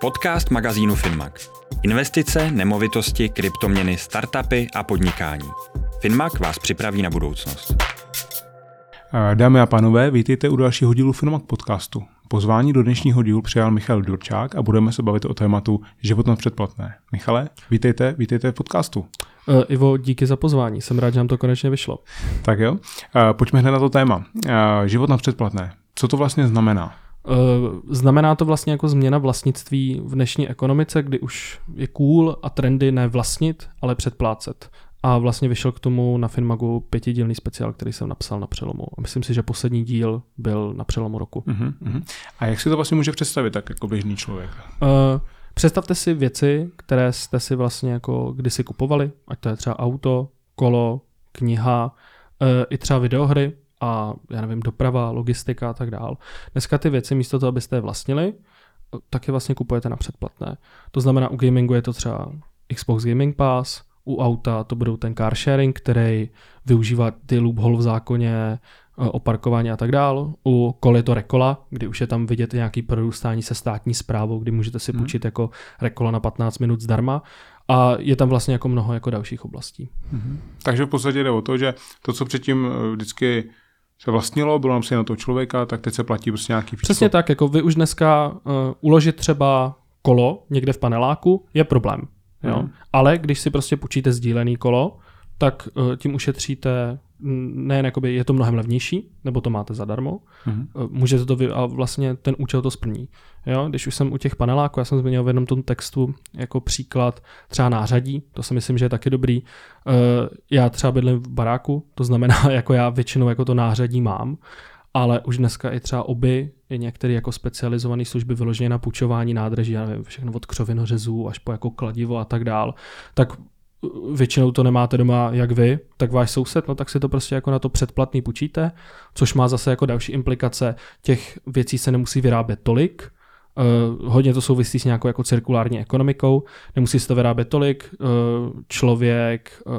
Podcast magazínu Finmag. Investice, nemovitosti, kryptoměny, startupy a podnikání. Finmag vás připraví na budoucnost. Dámy a pánové, vítejte u dalšího dílu Finmag podcastu. Pozvání do dnešního dílu přijal Michal Durčák a budeme se bavit o tématu život na předplatné. Michale, vítejte, vítejte v podcastu. Uh, Ivo, díky za pozvání. Jsem rád, že nám to konečně vyšlo. Tak jo, uh, pojďme hned na to téma. Uh, život na předplatné. Co to vlastně znamená? Znamená to vlastně jako změna vlastnictví v dnešní ekonomice, kdy už je cool a trendy ne vlastnit, ale předplácet. A vlastně vyšel k tomu na Finmagu pětidílný speciál, který jsem napsal na přelomu. A myslím si, že poslední díl byl na přelomu roku. Uh-huh, uh-huh. A jak si to vlastně může představit tak jako běžný člověk? Uh, představte si věci, které jste si vlastně jako kdysi kupovali, ať to je třeba auto, kolo, kniha, uh, i třeba videohry, a já nevím, doprava, logistika a tak dál. Dneska ty věci místo toho, abyste je vlastnili, tak je vlastně kupujete na předplatné. To znamená, u gamingu je to třeba Xbox Gaming Pass, u auta to budou ten car sharing, který využívá ty loophole v zákoně, e, o parkování a tak dál. U kol je to Rekola, kdy už je tam vidět nějaký prorůstání se státní zprávou, kdy můžete si hmm. půjčit jako Rekola na 15 minut zdarma. A je tam vlastně jako mnoho jako dalších oblastí. Hmm. Takže v podstatě jde o to, že to, co předtím e, vždycky se vlastnilo, bylo nám na toho člověka, tak teď se platí prostě nějaký číslo. Přesně tak, jako vy už dneska uh, uložit třeba kolo někde v paneláku je problém. Jo? Hmm. Ale když si prostě půjčíte sdílený kolo, tak uh, tím ušetříte nejen jakoby je to mnohem levnější, nebo to máte zadarmo, mm-hmm. můžete to vy, a vlastně ten účel to splní. Jo? Když už jsem u těch paneláků, já jsem zmínil v jednom tom textu jako příklad třeba nářadí, to si myslím, že je taky dobrý. Uh, já třeba bydlím v baráku, to znamená, jako já většinou jako to nářadí mám, ale už dneska i třeba oby, i některé jako specializované služby vyloženě na půjčování nádrží, já nevím, všechno od křovinořezů až po jako kladivo a tak dál, tak většinou to nemáte doma jak vy, tak váš soused, no tak si to prostě jako na to předplatný půjčíte, což má zase jako další implikace. Těch věcí se nemusí vyrábět tolik, Uh, hodně to souvisí s nějakou jako cirkulární ekonomikou, nemusí se to vyrábět tolik, uh, člověk uh,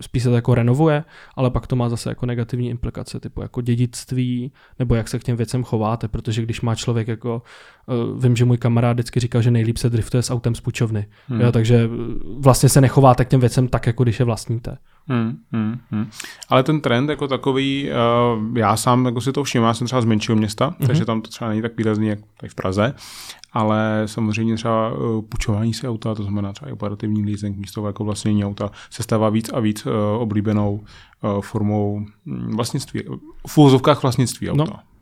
spíš se to jako renovuje, ale pak to má zase jako negativní implikace, typu jako dědictví, nebo jak se k těm věcem chováte, protože když má člověk jako, uh, vím, že můj kamarád vždycky říkal, že nejlíp se driftuje s autem z půjčovny, hmm. jo, takže vlastně se nechováte k těm věcem tak, jako když je vlastníte. Hmm, hmm, hmm. Ale ten trend jako takový, uh, já sám jako si to všiml, já jsem třeba z menšího města, mm-hmm. takže tam to třeba není tak výrazný, jak tady v Praze, ale samozřejmě třeba uh, půjčování si auta, to znamená třeba operativní leasing místo jako vlastnění auta, se stává víc a víc uh, oblíbenou uh, formou hm, vlastnictví, v úvozovkách vlastnictví auta. No.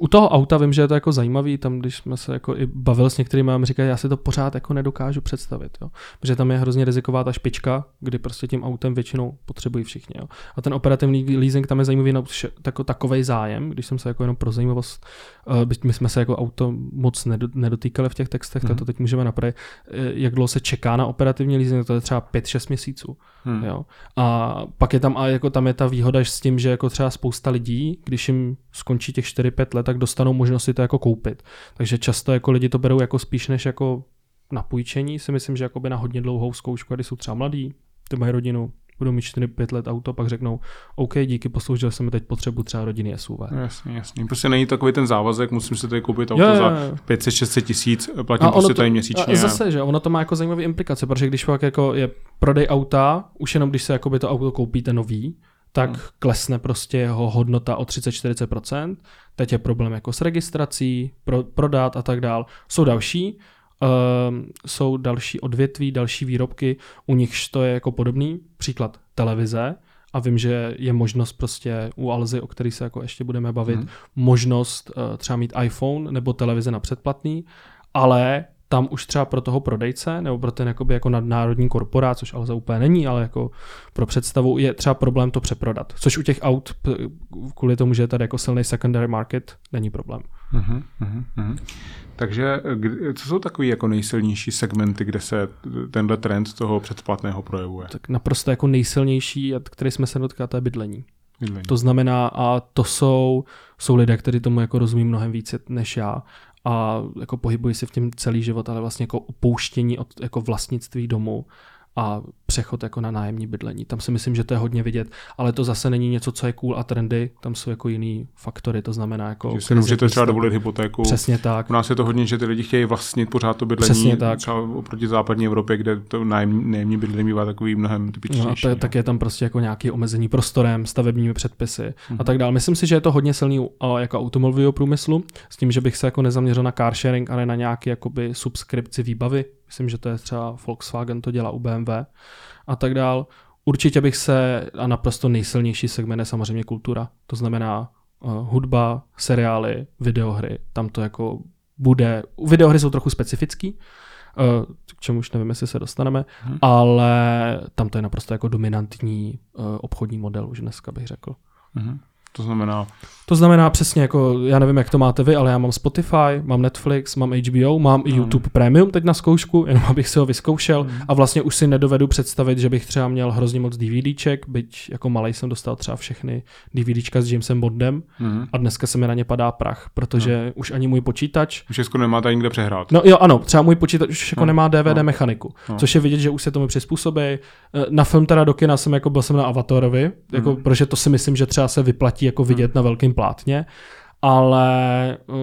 U toho auta vím, že je to jako zajímavý, tam když jsme se jako i bavil s některými, mám říkají, já si to pořád jako nedokážu představit, jo. protože tam je hrozně riziková ta špička, kdy prostě tím autem většinou potřebují všichni. Jo. A ten operativní leasing tam je zajímavý na tako, takový zájem, když jsem se jako jenom pro zajímavost, uh, byť my jsme se jako auto moc nedotýkali v těch textech, mm. tak to teď můžeme napravit, eh, jak dlouho se čeká na operativní leasing, to je třeba 5-6 měsíců. Mm. Jo. A pak je tam, a jako tam je ta výhoda s tím, že jako třeba spousta lidí, když jim skončí těch 4-5 let, tak dostanou možnost si to jako koupit. Takže často jako lidi to berou jako spíš než jako na půjčení, si myslím, že jakoby na hodně dlouhou zkoušku, když jsou třeba mladí, ty mají rodinu, budou mít 4-5 let auto, pak řeknou, OK, díky, posloužil jsem teď potřebu třeba rodiny SUV. Jasně, jasně. Prostě není takový ten závazek, musím si tady koupit auto jo, jo, jo. za 500-600 tisíc, platím a prostě to, tady měsíčně. A zase, že ono to má jako zajímavé implikace, protože když pak jako je prodej auta, už jenom když se jakoby to auto koupíte nový, tak hmm. klesne prostě jeho hodnota o 30-40%. Teď je problém jako s registrací, pro, prodat a tak dál. Jsou další, uh, jsou další odvětví, další výrobky, u nichž to je jako podobný. Příklad televize, a vím, že je možnost prostě u Alzy, o který se jako ještě budeme bavit, hmm. možnost uh, třeba mít iPhone nebo televize na předplatný, ale tam už třeba pro toho prodejce nebo pro ten jakoby jako nadnárodní korporát, což ale za úplně není, ale jako pro představu je třeba problém to přeprodat. Což u těch aut, kvůli tomu, že je tady jako silný secondary market, není problém. Uh-huh, uh-huh. Takže co jsou takové jako nejsilnější segmenty, kde se tenhle trend toho předplatného projevuje? Tak naprosto jako nejsilnější, který jsme se dotkali, to je bydlení. bydlení. To znamená, a to jsou, jsou lidé, kteří tomu jako rozumí mnohem více než já a jako pohybují se v tím celý život, ale vlastně jako upouštění od jako vlastnictví domu a přechod jako na nájemní bydlení. Tam si myslím, že to je hodně vidět, ale to zase není něco, co je cool a trendy, tam jsou jako jiný faktory, to znamená jako... Že si můžete třeba dovolit hypotéku. Přesně tak. U nás je to hodně, že ty lidi chtějí vlastnit pořád to bydlení, Přesně tak. třeba oproti západní Evropě, kde to nájemní, nájemní bydlení bývá takový mnohem typičnější. No a tak je tam prostě jako nějaký omezení prostorem, stavebními předpisy mm-hmm. a tak dále. Myslím si, že je to hodně silný jako automobilového průmyslu, s tím, že bych se jako nezaměřil na car sharing, ale na nějaký jakoby subskripci výbavy. Myslím, že to je třeba Volkswagen, to dělá u BMW a tak dál. Určitě bych se, a naprosto nejsilnější segment je samozřejmě kultura. To znamená uh, hudba, seriály, videohry. Tam to jako bude. Videohry jsou trochu specifický, uh, k čemu už nevím, jestli se dostaneme, hmm. ale tam to je naprosto jako dominantní uh, obchodní model už dneska bych řekl. Hmm. To znamená? To znamená přesně jako, já nevím, jak to máte vy, ale já mám Spotify, mám Netflix, mám HBO, mám i YouTube Premium teď na zkoušku, jenom abych si ho vyzkoušel mm. a vlastně už si nedovedu představit, že bych třeba měl hrozně moc DVDček, byť jako malý jsem dostal třeba všechny DVDčka s Jamesem Bondem mm. a dneska se mi na ně padá prach, protože už ani můj počítač... Už skoro nemáte ani kde přehrát. No jo, ano, třeba můj počítač už jako nemá DVD mechaniku, což je vidět, že už se tomu přizpůsobí. Na film teda do kina jsem jako byl jsem na Avatarovi, jako, protože to si myslím, že třeba se vyplatí jako vidět na velkým plátně, ale uh,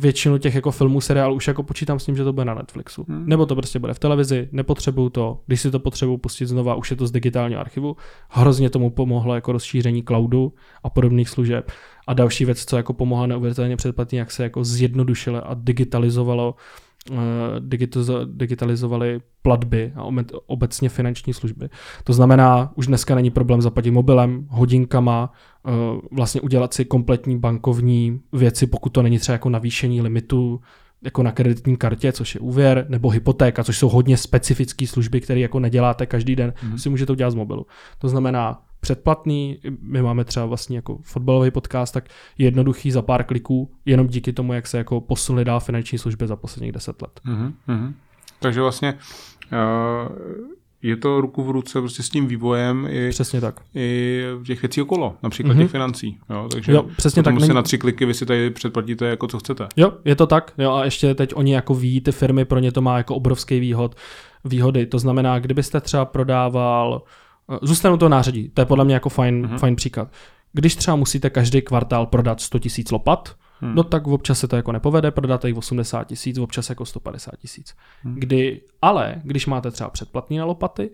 většinu těch jako filmů, seriálů už jako počítám s tím, že to bude na Netflixu. Hmm. Nebo to prostě bude v televizi, nepotřebuju to, když si to potřebuju pustit znova, už je to z digitálního archivu. Hrozně tomu pomohlo jako rozšíření cloudu a podobných služeb. A další věc, co jako pomohla neuvěřitelně předplatně, jak se jako zjednodušilo a digitalizovalo digitalizovali platby a obecně finanční služby. To znamená, už dneska není problém zaplatit mobilem, hodinkama, eh, vlastně udělat si kompletní bankovní věci, pokud to není třeba jako navýšení limitu jako na kreditní kartě, což je úvěr, nebo hypotéka, což jsou hodně specifické služby, které jako neděláte každý den, mm-hmm. si můžete udělat z mobilu. To znamená, předplatný, my máme třeba vlastně jako fotbalový podcast, tak jednoduchý za pár kliků, jenom díky tomu, jak se jako posunuli dál finanční služby za posledních deset let. Mm-hmm. Takže vlastně uh, je to ruku v ruce prostě s tím vývojem i, přesně tak. i těch věcí okolo, například mm-hmm. těch financí. Jo? Takže jo, přesně tak. Není... na tři kliky vy si tady předplatíte jako co chcete. Jo, je to tak. Jo, a ještě teď oni jako ví, ty firmy, pro ně to má jako obrovský výhod, výhody. To znamená, kdybyste třeba prodával Eh, zůstanu to nářadí, to je podle mě jako fajn, uh-huh. fajn příklad. Když třeba musíte každý kvartál prodat 100 tisíc lopat, hmm. no tak občas se to jako nepovede, prodáte jich 80 tisíc, občas jako 150 tisíc. Hmm. Kdy, ale když máte třeba předplatný na lopaty,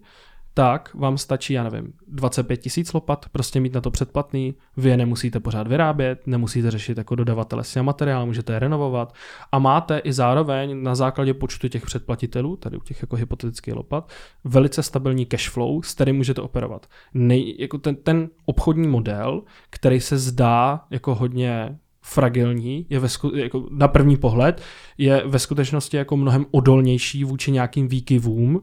tak vám stačí, já nevím, 25 tisíc lopat, prostě mít na to předplatný, vy je nemusíte pořád vyrábět, nemusíte řešit jako dodavatele s materiál, můžete je renovovat a máte i zároveň na základě počtu těch předplatitelů, tady u těch jako hypotetických lopat, velice stabilní cash flow, s kterým můžete operovat. Nej, jako ten, ten obchodní model, který se zdá jako hodně fragilní, je ve sku, jako na první pohled, je ve skutečnosti jako mnohem odolnější vůči nějakým výkyvům,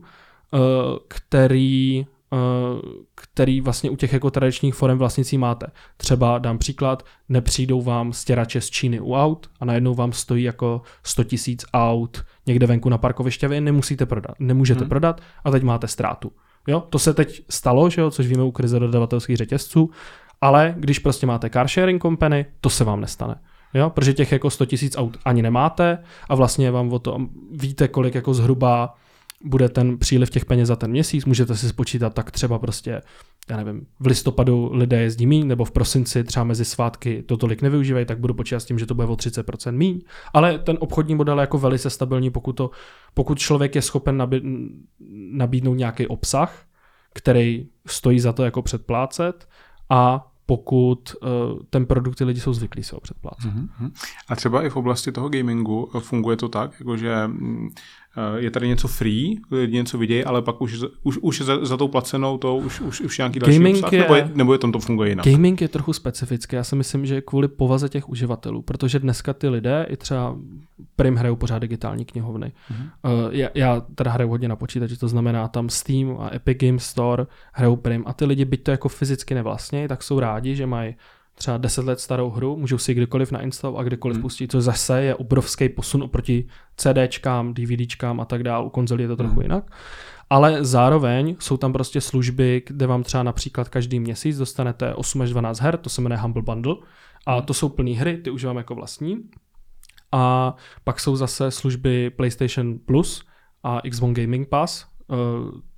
který eh, který vlastně u těch jako tradičních forem vlastnicí máte. Třeba dám příklad, nepřijdou vám stěrače z Číny u aut a najednou vám stojí jako 100 tisíc aut někde venku na parkoviště, vy nemusíte prodat, nemůžete hmm. prodat a teď máte ztrátu. Jo, to se teď stalo, že jo, což víme u krize dodavatelských řetězců, ale když prostě máte car sharing company, to se vám nestane. Jo, protože těch jako 100 tisíc aut ani nemáte a vlastně vám o to víte, kolik jako zhruba bude ten příliv těch peněz za ten měsíc, můžete si spočítat tak třeba prostě, já nevím, v listopadu lidé jezdí míň, nebo v prosinci třeba mezi svátky to tolik nevyužívají, tak budu počítat s tím, že to bude o 30% míň. Ale ten obchodní model je jako velice stabilní, pokud, to, pokud člověk je schopen nabí, nabídnout nějaký obsah, který stojí za to jako předplácet a pokud uh, ten produkt ty lidi jsou zvyklí se ho předplácet. Uh-huh. A třeba i v oblasti toho gamingu funguje to tak, jakože mm, Eh, je tady něco free, lidi něco vidějí, ale pak už, už, už za, za tou placenou to už, už, už nějaký další Gaming obsah, je, nebo, je, nebo je tam to funguje jinak? Gaming je trochu specifický, já si myslím, že kvůli povaze těch uživatelů, protože dneska ty lidé i třeba prim hrajou pořád digitální knihovny. Uh-huh. Uh, já, já teda hraju hodně na počítači, to znamená tam Steam a Epic Games Store hrajou prim a ty lidi, byť to jako fyzicky nevlastní, tak jsou rádi, že mají třeba 10 let starou hru, můžou si kdykoliv nainstalovat a kdykoliv hmm. pustit, což zase je obrovský posun oproti CDčkám, DVDčkám a tak dále, u konzolí je to trochu hmm. jinak. Ale zároveň jsou tam prostě služby, kde vám třeba například každý měsíc dostanete 8 až 12 her, to se jmenuje Humble Bundle, a hmm. to jsou plné hry, ty užívám jako vlastní. A pak jsou zase služby PlayStation Plus a Xbox Gaming Pass,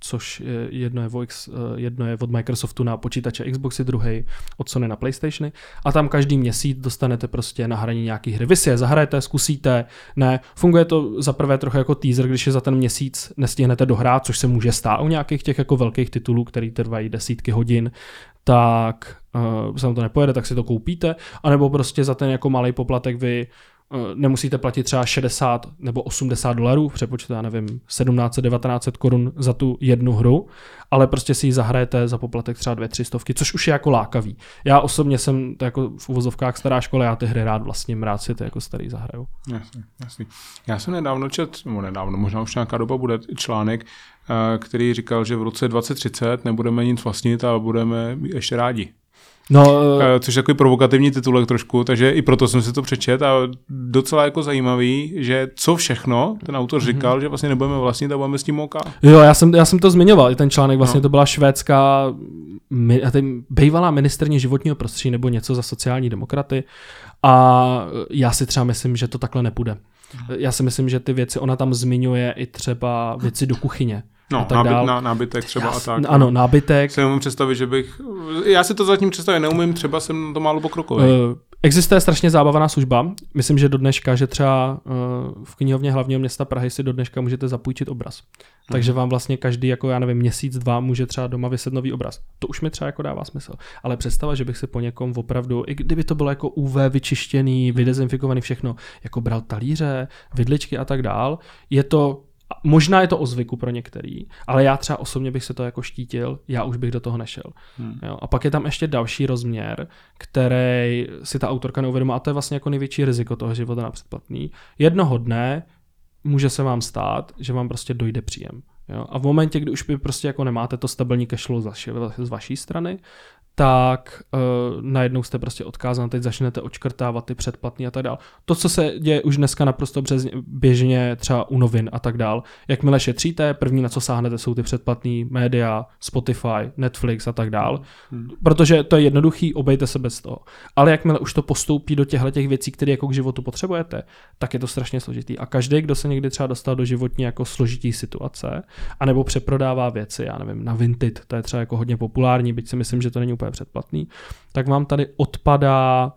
což jedno je, VoX, jedno je od Microsoftu na počítače Xboxy, druhý od Sony na PlayStationy. A tam každý měsíc dostanete prostě na hraní nějaký hry. Vy si je zahrajete, zkusíte, ne. Funguje to za prvé trochu jako teaser, když je za ten měsíc nestihnete dohrát, což se může stát u nějakých těch jako velkých titulů, který trvají desítky hodin, tak uh, se vám to nepojede, tak si to koupíte, anebo prostě za ten jako malý poplatek vy nemusíte platit třeba 60 nebo 80 dolarů, přepočtu, já nevím, 1700-1900 korun za tu jednu hru, ale prostě si ji zahrajete za poplatek třeba dvě, tři stovky, což už je jako lákavý. Já osobně jsem to jako v uvozovkách stará škola, já ty hry rád vlastně rád si to jako starý zahraju. Jasně, jasně. Já jsem nedávno čet, nebo nedávno, možná už nějaká doba bude článek, eh, který říkal, že v roce 2030 nebudeme nic vlastnit, ale budeme ještě rádi. No, uh, Což je takový provokativní titulek trošku, takže i proto jsem si to přečet a docela jako zajímavý, že co všechno ten autor mhm. říkal, mm-hmm. že vlastně nebudeme vlastnit a budeme s tím oka. Jo, já jsem, já jsem to zmiňoval, i ten článek, vlastně no. to byla švédská bývalá ministrně životního prostředí nebo něco za sociální demokraty a já si třeba myslím, že to takhle nepůjde. Mhm. Já si myslím, že ty věci, ona tam zmiňuje i třeba věci do kuchyně. No, a tak nábyt, dál. nábytek třeba já, a tak. Ano, nábytek. Si neumím představit, že bych... Já si to zatím představit neumím, třeba jsem to málo pokrokový. Uh, existuje strašně zábavná služba. Myslím, že do dneška, že třeba uh, v knihovně hlavního města Prahy si do dneška můžete zapůjčit obraz. Hmm. Takže vám vlastně každý, jako já nevím, měsíc, dva může třeba doma vyset nový obraz. To už mi třeba jako dává smysl. Ale představa, že bych si po někom opravdu, i kdyby to bylo jako UV vyčištěný, vydezinfikovaný všechno, jako bral talíře, vidličky a tak dál, je to Možná je to o zvyku pro některý, ale já třeba osobně bych se to jako štítil, já už bych do toho nešel. Hmm. Jo? A pak je tam ještě další rozměr, který si ta autorka neuvědomila a to je vlastně jako největší riziko toho života na předplatný. Jednoho dne může se vám stát, že vám prostě dojde příjem. Jo? A v momentě, kdy už by prostě jako nemáte to stabilní cashflow z vaší strany, tak uh, najednou jste prostě odkázán, teď začnete očkrtávat ty předplatný a tak dál. To, co se děje už dneska naprosto březně, běžně třeba u novin a tak dál. Jakmile šetříte, první na co sáhnete jsou ty předplatný média, Spotify, Netflix a tak dál. Hmm. Protože to je jednoduchý, obejte se bez toho. Ale jakmile už to postoupí do těchto těch věcí, které jako k životu potřebujete, tak je to strašně složitý. A každý, kdo se někdy třeba dostal do životní jako složitý situace, anebo přeprodává věci, já nevím, na Vinted, to je třeba jako hodně populární, byť si myslím, že to není úplně úplně předplatný, tak vám tady odpadá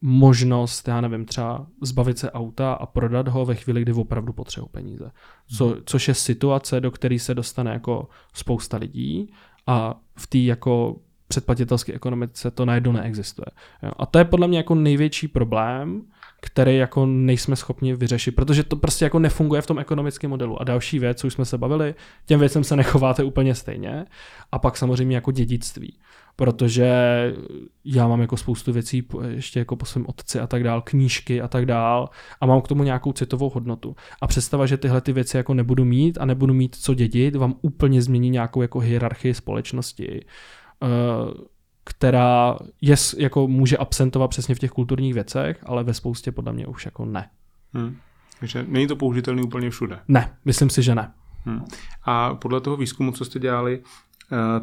možnost, já nevím, třeba zbavit se auta a prodat ho ve chvíli, kdy opravdu potřebují peníze. Co, hmm. což je situace, do které se dostane jako spousta lidí a v té jako předplatitelské ekonomice to najednou neexistuje. A to je podle mě jako největší problém, který jako nejsme schopni vyřešit, protože to prostě jako nefunguje v tom ekonomickém modelu. A další věc, co už jsme se bavili, těm věcem se nechováte úplně stejně. A pak samozřejmě jako dědictví protože já mám jako spoustu věcí ještě jako po svém otci a tak dál, knížky a tak dál a mám k tomu nějakou citovou hodnotu. A představa, že tyhle ty věci jako nebudu mít a nebudu mít co dědit, vám úplně změní nějakou jako hierarchii společnosti, eh, která je, jako může absentovat přesně v těch kulturních věcech, ale ve spoustě podle mě už jako ne. Hmm. Takže není to použitelný úplně všude? Ne, myslím si, že ne. Hmm. A podle toho výzkumu, co jste dělali,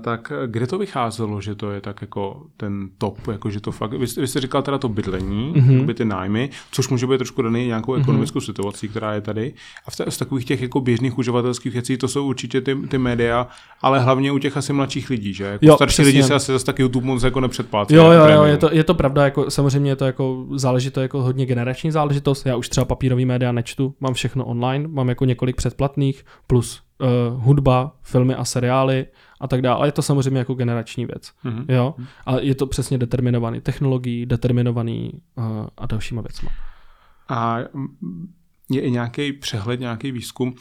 tak kde to vycházelo, že to je tak jako ten top, jako že to fakt, vy, vy jste říkal teda to bydlení, mm-hmm. ty nájmy, což může být trošku daný nějakou mm-hmm. ekonomickou situací, která je tady. A v, z takových těch jako běžných uživatelských věcí to jsou určitě ty, ty média, ale hlavně u těch asi mladších lidí, že? Jako jo, starší přesně. lidi se asi zase tak YouTube moc jako nepředplácí. Jo, jo, jo, je to, je to pravda, jako samozřejmě je to jako záleží to jako hodně generační záležitost. Já už třeba papírový média nečtu, mám všechno online, mám jako několik předplatných plus uh, hudba, filmy a seriály a tak dále. Ale je to samozřejmě jako generační věc. Mm-hmm. Jo? A je to přesně determinovaný technologií, determinovaný uh, a dalšíma věcma. A je i nějaký přehled, nějaký výzkum, uh,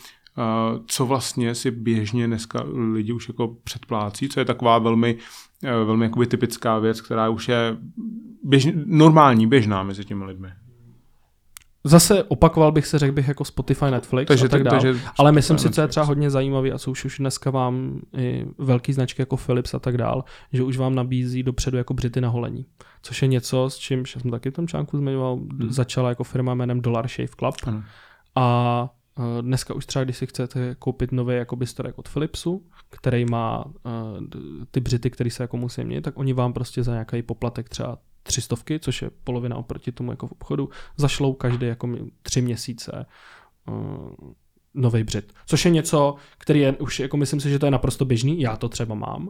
co vlastně si běžně dneska lidi už jako předplácí, co je taková velmi, uh, velmi jakoby typická věc, která už je běžně, normální, běžná mezi těmi lidmi. Zase opakoval bych se, řekl bych jako Spotify, Netflix takže, a tak dále. Takže ale myslím si, co je třeba hodně zajímavý a co už, už dneska vám i velký značky jako Philips a tak dál, že už vám nabízí dopředu jako břity na holení. Což je něco, s čím, já jsem taky v tom článku zmiňoval, hmm. začala jako firma jménem Dollar Shave Club. Hmm. A Dneska už třeba, když si chcete koupit nový jako bystorek od Philipsu, který má uh, ty břity, které se jako musí měnit, tak oni vám prostě za nějaký poplatek třeba třistovky, což je polovina oproti tomu jako v obchodu, zašlou každý jako tři měsíce uh, nový břit. Což je něco, který je už, jako myslím si, že to je naprosto běžný, já to třeba mám,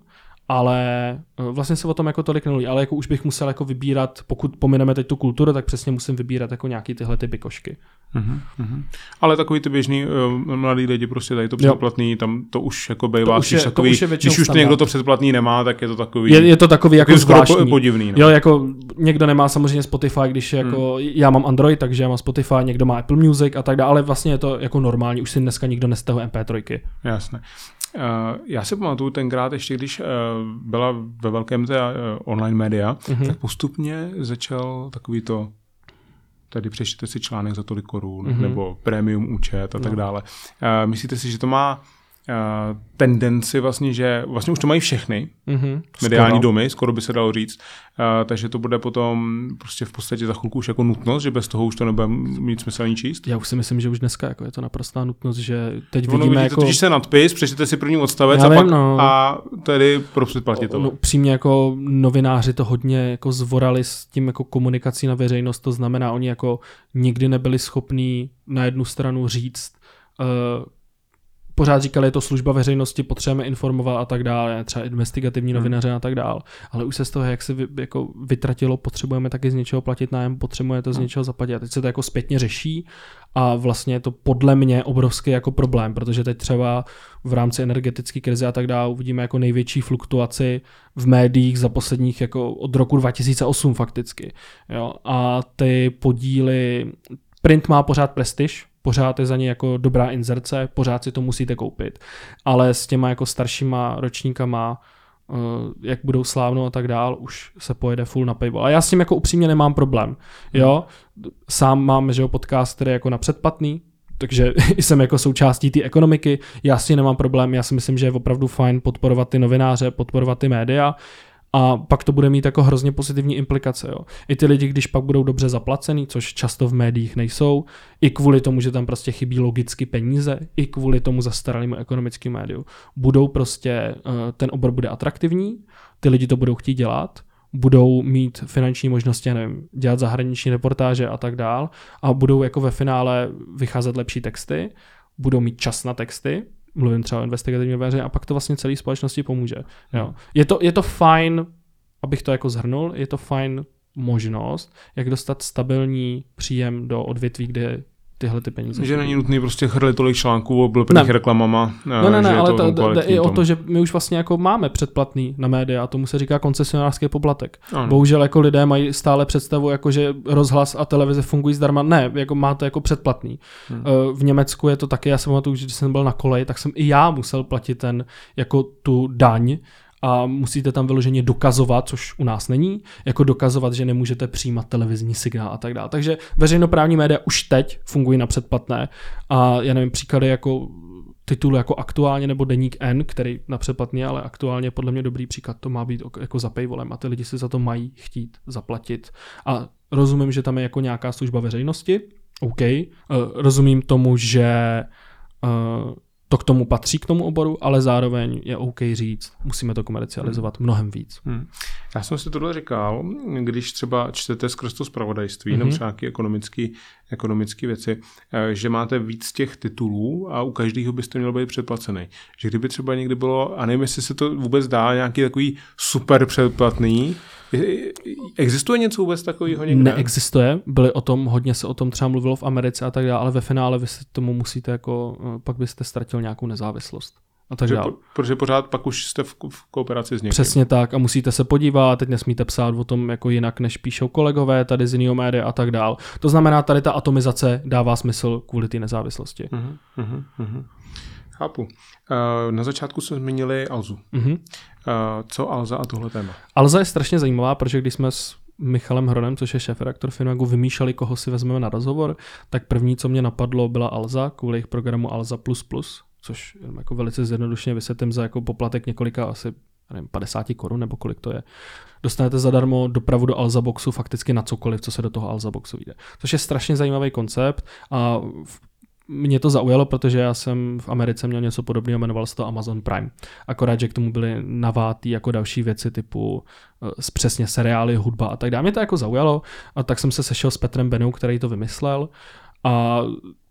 ale eh, vlastně se o tom jako tolik nemluví, ale jako už bych musel jako vybírat, pokud pomineme teď tu kulturu, tak přesně musím vybírat jako nějaký tyhle ty košky. Uh-huh. Ale takový ty běžný uh, mladý lidi prostě tady to předplatný, tam to už jako bývá, už je, takový, to už je když už někdo to předplatný nemá, tak je to takový. Je, je to takový jako zvláštní. podivný. No. Jo, jako někdo nemá samozřejmě Spotify, když jako, hmm. já mám Android, takže já mám Spotify, někdo má Apple Music a tak dále, ale vlastně je to jako normální, už si dneska nikdo nestahuje MP3. Jasné. Uh, já si pamatuju tenkrát, ještě když uh, byla ve velkém té uh, online média, mm-hmm. tak postupně začal takový to tady přečtěte si článek za tolik korun, mm-hmm. nebo premium účet a no. tak dále. Uh, myslíte si, že to má uh, tendenci vlastně, že vlastně už to mají všechny mm-hmm. mediální skoro. domy, skoro by se dalo říct, uh, takže to bude potom prostě v podstatě za chvilku už jako nutnost, že bez toho už to nebude mít smysl ani číst. Já už si myslím, že už dneska jako je to naprostá nutnost, že teď ono, vidíme vidíte, jako... Když se nadpis, přečtěte si první odstavec a, vím, pak, no. a tedy pro to. No, přímě jako novináři to hodně jako zvorali s tím jako komunikací na veřejnost, to znamená, oni jako nikdy nebyli schopní na jednu stranu říct, uh, pořád říkali, je to služba veřejnosti, potřebujeme informovat a tak dále, třeba investigativní hmm. novinaře a tak dále. Ale už se z toho, jak se vy, jako vytratilo, potřebujeme taky z něčeho platit nájem, potřebujeme to z hmm. něčeho zaplatit. A teď se to jako zpětně řeší a vlastně je to podle mě obrovský jako problém, protože teď třeba v rámci energetické krize a tak dále uvidíme jako největší fluktuaci v médiích za posledních jako od roku 2008 fakticky. Jo? A ty podíly, print má pořád prestiž, pořád je za ně jako dobrá inzerce, pořád si to musíte koupit. Ale s těma jako staršíma ročníkama, uh, jak budou slávno a tak dál, už se pojede full na paywall. A já s tím jako upřímně nemám problém. Jo, sám mám, že jo, podcast, který je jako na předplatný, takže jsem jako součástí té ekonomiky, já s tím nemám problém, já si myslím, že je opravdu fajn podporovat ty novináře, podporovat ty média, a pak to bude mít jako hrozně pozitivní implikace. Jo. I ty lidi, když pak budou dobře zaplacený, což často v médiích nejsou, i kvůli tomu, že tam prostě chybí logicky peníze, i kvůli tomu zastaralému ekonomickému médiu, budou prostě, uh, ten obor bude atraktivní, ty lidi to budou chtít dělat, budou mít finanční možnosti, nevím, dělat zahraniční reportáže a tak dál a budou jako ve finále vycházet lepší texty, budou mít čas na texty, mluvím třeba o investigativní novináře a pak to vlastně celé společnosti pomůže. Jo. Je, to, je to fajn, abych to jako zhrnul, je to fajn možnost, jak dostat stabilní příjem do odvětví, kde tyhle ty peníze. Že není nutný prostě chrlit tolik článků oblíbených reklamama. No, ne, ne, ale to, jde i o to, že my už vlastně jako máme předplatný na média a tomu se říká koncesionářský poplatek. Ano. Bohužel jako lidé mají stále představu, jako že rozhlas a televize fungují zdarma. Ne, jako máte jako předplatný. Hmm. Eh, v Německu je to taky, já jsem pamatuju, že když jsem byl na koleji, tak jsem i já musel platit ten, jako tu daň, a musíte tam vyloženě dokazovat, což u nás není, jako dokazovat, že nemůžete přijímat televizní signál a tak dále. Takže veřejnoprávní média už teď fungují na předplatné a já nevím, příklady jako titul jako aktuálně nebo deník N, který na předplatný, ale aktuálně podle mě dobrý příklad, to má být jako za paywallem a ty lidi si za to mají chtít zaplatit. A rozumím, že tam je jako nějaká služba veřejnosti, OK. Uh, rozumím tomu, že uh, to k tomu patří k tomu oboru, ale zároveň je OK říct, musíme to komercializovat hmm. mnohem víc. Hmm. Já jsem si tohle říkal, když třeba čtete skrz to zpravodajství, hmm. nebo třeba nějaké ekonomické věci, eh, že máte víc těch titulů a u každého byste měl být předplacený. Že kdyby třeba někdy bylo, a nevím, jestli se to vůbec dá, nějaký takový super předplatný, Existuje něco vůbec takového někde? Neexistuje. Byly o tom, hodně se o tom třeba mluvilo v Americe a tak dále, ale ve finále vy se tomu musíte jako, eh, pak byste ztratil nějakou nezávislost. A tak dále. Protože pořád pak už jste v, v kooperaci s někým. Přesně tak a musíte se podívat, teď nesmíte psát o tom jako jinak, než píšou kolegové tady z jiného média a tak dále. To znamená, tady ta atomizace dává smysl kvůli té nezávislosti. Uh-huh, uh-huh, uh-huh. Chápu. Uh, na začátku jsme zmínili Alzu. Uh-huh. Uh, co Alza a tohle téma? Alza je strašně zajímavá, protože když jsme s Michalem Hronem, což je šéf-redaktor Finagu, vymýšleli, koho si vezmeme na rozhovor, tak první, co mě napadlo, byla Alza, kvůli jejich programu Alza++, což jako velice zjednodušeně vysvětlím za jako poplatek několika asi nevím, 50 korun nebo kolik to je. Dostanete zadarmo dopravu do Alza Boxu fakticky na cokoliv, co se do toho Alza Boxu jde. Což je strašně zajímavý koncept a v mě to zaujalo, protože já jsem v Americe měl něco podobného, jmenoval se to Amazon Prime. Akorát, že k tomu byly navátý jako další věci typu uh, přesně seriály, hudba a tak dále. Mě to jako zaujalo a tak jsem se sešel s Petrem Benou, který to vymyslel a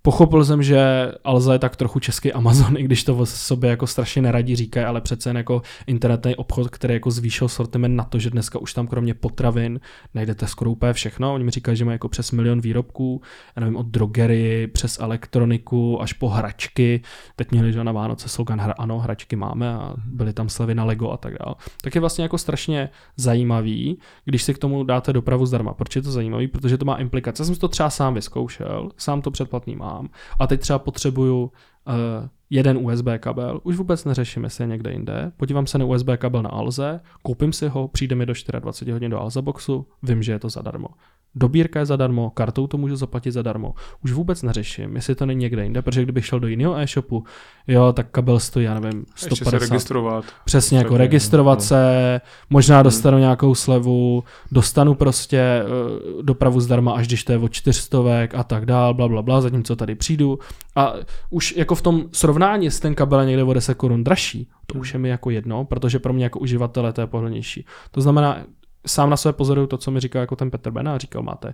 Pochopil jsem, že Alza je tak trochu český Amazon, i když to o sobě jako strašně neradí říkají, ale přece jen jako internetní obchod, který jako zvýšil sortiment na to, že dneska už tam kromě potravin najdete skoro úplně všechno. Oni mi říkají, že mají jako přes milion výrobků, já nevím, od drogery přes elektroniku až po hračky. Teď měli, že na Vánoce slogan hra, ano, hračky máme a byly tam slevy na Lego a tak dále. Tak je vlastně jako strašně zajímavý, když si k tomu dáte dopravu zdarma. Proč je to zajímavý? Protože to má implikace. Já jsem to třeba sám vyzkoušel, sám to předplatný mám mám. A teď třeba potřebuju uh, jeden USB kabel, už vůbec neřeším, jestli je někde jinde, podívám se na USB kabel na Alze, koupím si ho, přijde mi do 24 hodin do Alza boxu, vím, že je to zadarmo. Dobírka je zadarmo, kartou to můžu zaplatit zadarmo. Už vůbec neřeším, jestli to není někde jinde, protože kdybych šel do jiného e-shopu, jo, tak kabel stojí, já nevím, 150. Ještě se registrovat. Přesně, jako registrovat no. se, možná hmm. dostanu hmm. nějakou slevu, dostanu prostě uh, dopravu zdarma, až když to je o čtyřstovek a tak dál, bla, bla, bla, zatímco tady přijdu. A už jako v tom srovnání s ten kabel někde o 10 korun dražší, to hmm. už je mi jako jedno, protože pro mě jako uživatele to je pohodlnější. To znamená, sám na sebe pozoruju to, co mi říkal jako ten Petr Bena, říkal, máte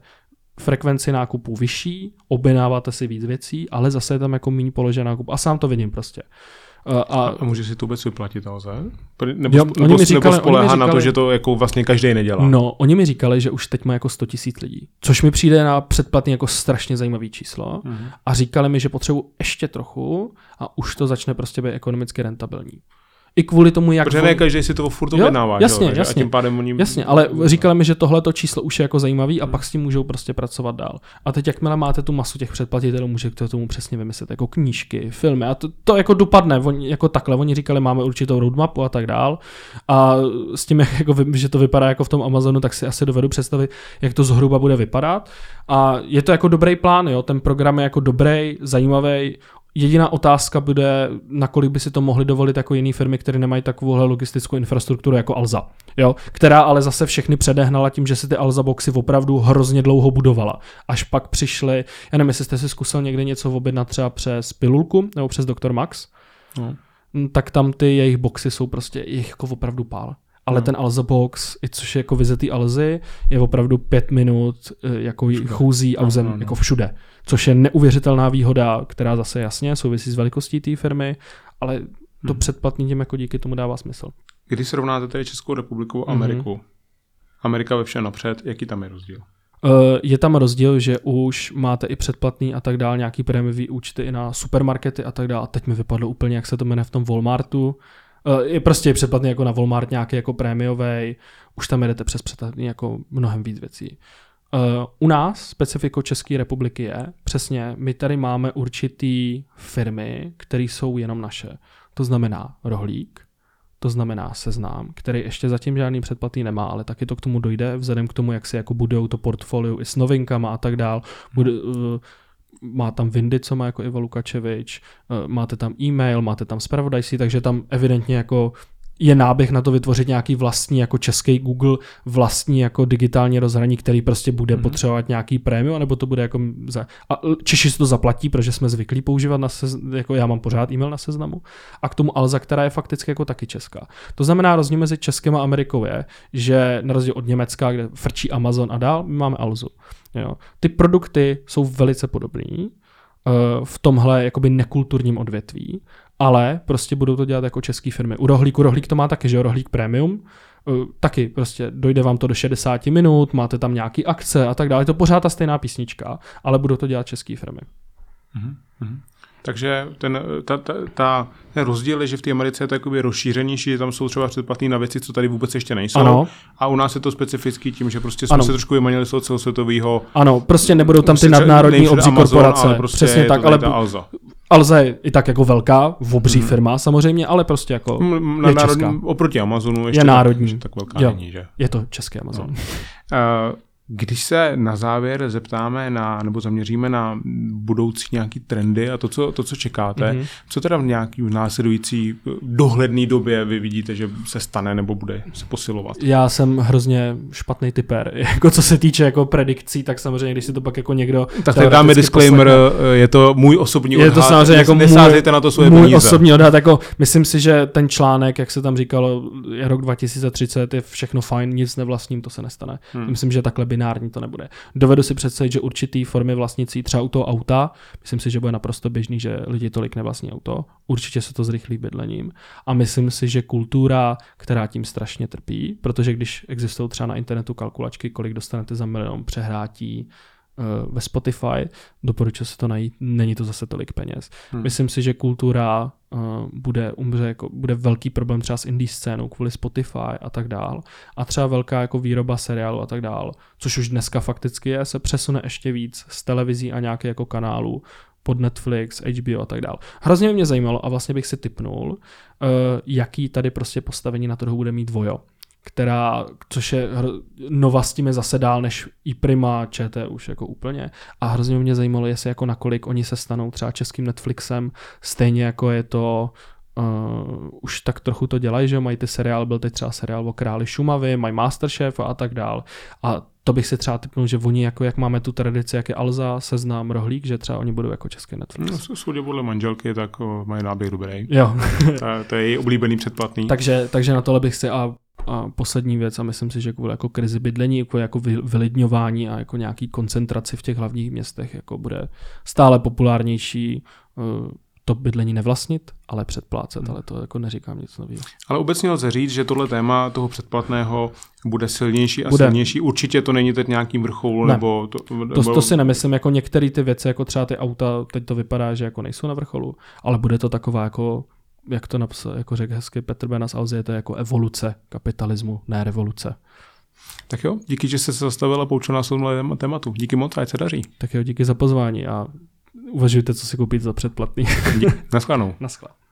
frekvenci nákupu vyšší, objednáváte si víc věcí, ale zase je tam jako méně položen nákup. A sám to vidím prostě. A, a může si to vůbec vyplatit, ale Nebo, jo, nebo, oni mi říkali, nebo spolehá říkali, na to, že to jako vlastně každý nedělá? No, oni mi říkali, že už teď má jako 100 tisíc lidí, což mi přijde na předplatný jako strašně zajímavý číslo mm-hmm. a říkali mi, že potřebuji ještě trochu a už to začne prostě být ekonomicky rentabilní i kvůli tomu, jak... Protože ne každý si to furt objednává, jasně, že? jasně, a tím pádem oni... jasně, ale říkali mi, že tohle číslo už je jako zajímavý a hmm. pak s tím můžou prostě pracovat dál. A teď jakmile máte tu masu těch předplatitelů, můžete tomu přesně vymyslet, jako knížky, filmy a to, to jako dopadne, oni, jako takhle, oni říkali, máme určitou roadmapu a tak dál a s tím, jak jako, že to vypadá jako v tom Amazonu, tak si asi dovedu představit, jak to zhruba bude vypadat a je to jako dobrý plán, jo, ten program je jako dobrý, zajímavý, Jediná otázka bude, nakolik by si to mohly dovolit jako jiné firmy, které nemají takovouhle logistickou infrastrukturu jako Alza, jo? která ale zase všechny předehnala tím, že si ty Alza boxy opravdu hrozně dlouho budovala. Až pak přišly, já nevím, jestli jste si zkusil někdy něco objednat třeba přes pilulku nebo přes Dr. Max, no. tak tam ty jejich boxy jsou prostě jejich jako opravdu pál ale no. ten Alza Box, i což je jako vizetý Alzy, je opravdu pět minut eh, jako všude. chůzí auzem no, no, no. jako všude. Což je neuvěřitelná výhoda, která zase jasně souvisí s velikostí té firmy, ale to hmm. předplatný tím jako díky tomu dává smysl. Když srovnáte tedy Českou republiku a Ameriku, hmm. Amerika ve všem napřed, jaký tam je rozdíl? Uh, je tam rozdíl, že už máte i předplatný a tak dál, nějaký prémiový účty i na supermarkety a tak dál. A teď mi vypadlo úplně, jak se to jmenuje v tom Walmartu. Uh, je prostě předplatný jako na Walmart nějaký jako prémiový, už tam jedete přes předplatný jako mnohem víc věcí. Uh, u nás specifiko České republiky je, přesně, my tady máme určitý firmy, které jsou jenom naše. To znamená rohlík, to znamená seznám, který ještě zatím žádný předplatný nemá, ale taky to k tomu dojde, vzhledem k tomu, jak si jako budou to portfolio i s novinkama a tak dál. Bude, uh, má tam Vindy, co má jako Ivo Lukačevič, uh, máte tam e-mail, máte tam spravodajství, takže tam evidentně jako je náběh na to vytvořit nějaký vlastní jako český Google, vlastní jako digitální rozhraní, který prostě bude mm-hmm. potřebovat nějaký prémium, nebo to bude jako za... A Češi si to zaplatí, protože jsme zvyklí používat na sez... jako já mám pořád e-mail na seznamu. A k tomu Alza, která je fakticky jako taky česká. To znamená, rozdíl mezi Českem a Amerikou je, že na rozdíl od Německa, kde frčí Amazon a dál, my máme Alzu. Jo. Ty produkty jsou velice podobné eh, v tomhle jakoby nekulturním odvětví ale prostě budou to dělat jako české firmy. U rohlíku, rohlík to má taky, že jo, rohlík premium, uh, taky prostě dojde vám to do 60 minut, máte tam nějaký akce a tak dále. Je to pořád ta stejná písnička, ale budou to dělat české firmy. Mm-hmm. Takže ten, ta, ta, ta, ten rozdíl je, že v té Americe je to jakoby rozšířenější, že tam jsou třeba předplatné na věci, co tady vůbec ještě nejsou. Ano. A u nás je to specifický tím, že prostě jsme ano. se trošku vymanili z toho celosvětového. Ano, prostě nebudou tam ty nadnárodní obří korporace. Prostě Přesně tak, ale Alza. Alza je i tak jako velká, obří hmm. firma samozřejmě, ale prostě jako na je národní, česká. Oproti Amazonu ještě je národní. Tak, tak velká jo, není, že? Je to český Amazon. No. Uh, když se na závěr zeptáme na, nebo zaměříme na budoucí nějaký trendy a to, co, to, co čekáte, mm-hmm. co teda v nějaký následující dohledné době vy vidíte, že se stane nebo bude se posilovat? Já jsem hrozně špatný typer. Jako co se týče jako predikcí, tak samozřejmě, když si to pak jako někdo... Tak tady dáme disclaimer, poslechne, je to můj osobní odhad. Je to samozřejmě jako můj, na to svoje můj peníze. osobní odhad. Jako, myslím si, že ten článek, jak se tam říkalo, je rok 2030, je všechno fajn, nic nevlastním, to se nestane. Hmm. Myslím, že takhle binární to nebude. Dovedu si představit, že určitý formy vlastnicí třeba u toho auta, myslím si, že bude naprosto běžný, že lidi tolik nevlastní auto, určitě se to zrychlí bydlením. A myslím si, že kultura, která tím strašně trpí, protože když existují třeba na internetu kalkulačky, kolik dostanete za milion přehrátí, eh, ve Spotify, doporučuji se to najít, není to zase tolik peněz. Hmm. Myslím si, že kultura bude, umře, jako, bude velký problém třeba s indie scénou kvůli Spotify a tak dál. A třeba velká jako výroba seriálu a tak dál, což už dneska fakticky je, se přesune ještě víc z televizí a nějaké jako kanálů pod Netflix, HBO a tak dál. Hrozně mě zajímalo a vlastně bych si typnul, uh, jaký tady prostě postavení na trhu bude mít Vojo která, což je Nova s tím je zase dál než i Prima, ČT už jako úplně. A hrozně mě zajímalo, jestli jako nakolik oni se stanou třeba českým Netflixem, stejně jako je to Uh, už tak trochu to dělají, že mají ty seriál, byl teď třeba seriál o králi Šumavy, mají Masterchef a tak dál. A to bych si třeba typnul, že oni, jako jak máme tu tradici, jak je Alza, Seznám, Rohlík, že třeba oni budou jako český Netflix. No, soudě podle manželky, tak o, mají náběh dobrý. Jo. to, to, je její oblíbený předplatný. takže, takže na tohle bych si a a poslední věc, a myslím si, že kvůli jako krizi bydlení, jako, jako vylidňování a jako nějaký koncentraci v těch hlavních městech jako bude stále populárnější uh, to bydlení nevlastnit, ale předplácet, hmm. ale to jako neříkám nic nového. Ale obecně lze říct, že tohle téma toho předplatného bude silnější a bude. silnější. Určitě to není teď nějaký vrchol, ne. nebo... To, nebo... To, to si nemyslím, jako některé ty věci, jako třeba ty auta, teď to vypadá, že jako nejsou na vrcholu, ale bude to taková jako jak to napsal, jako řekl hezky Petr Benas Alzi, je to jako evoluce kapitalismu, ne revoluce. Tak jo, díky, že jste se zastavil a poučil nás o tématu. Díky moc, ať se daří. Tak jo, díky za pozvání a uvažujte, co si koupit za předplatný. Naschledanou. Naschledanou.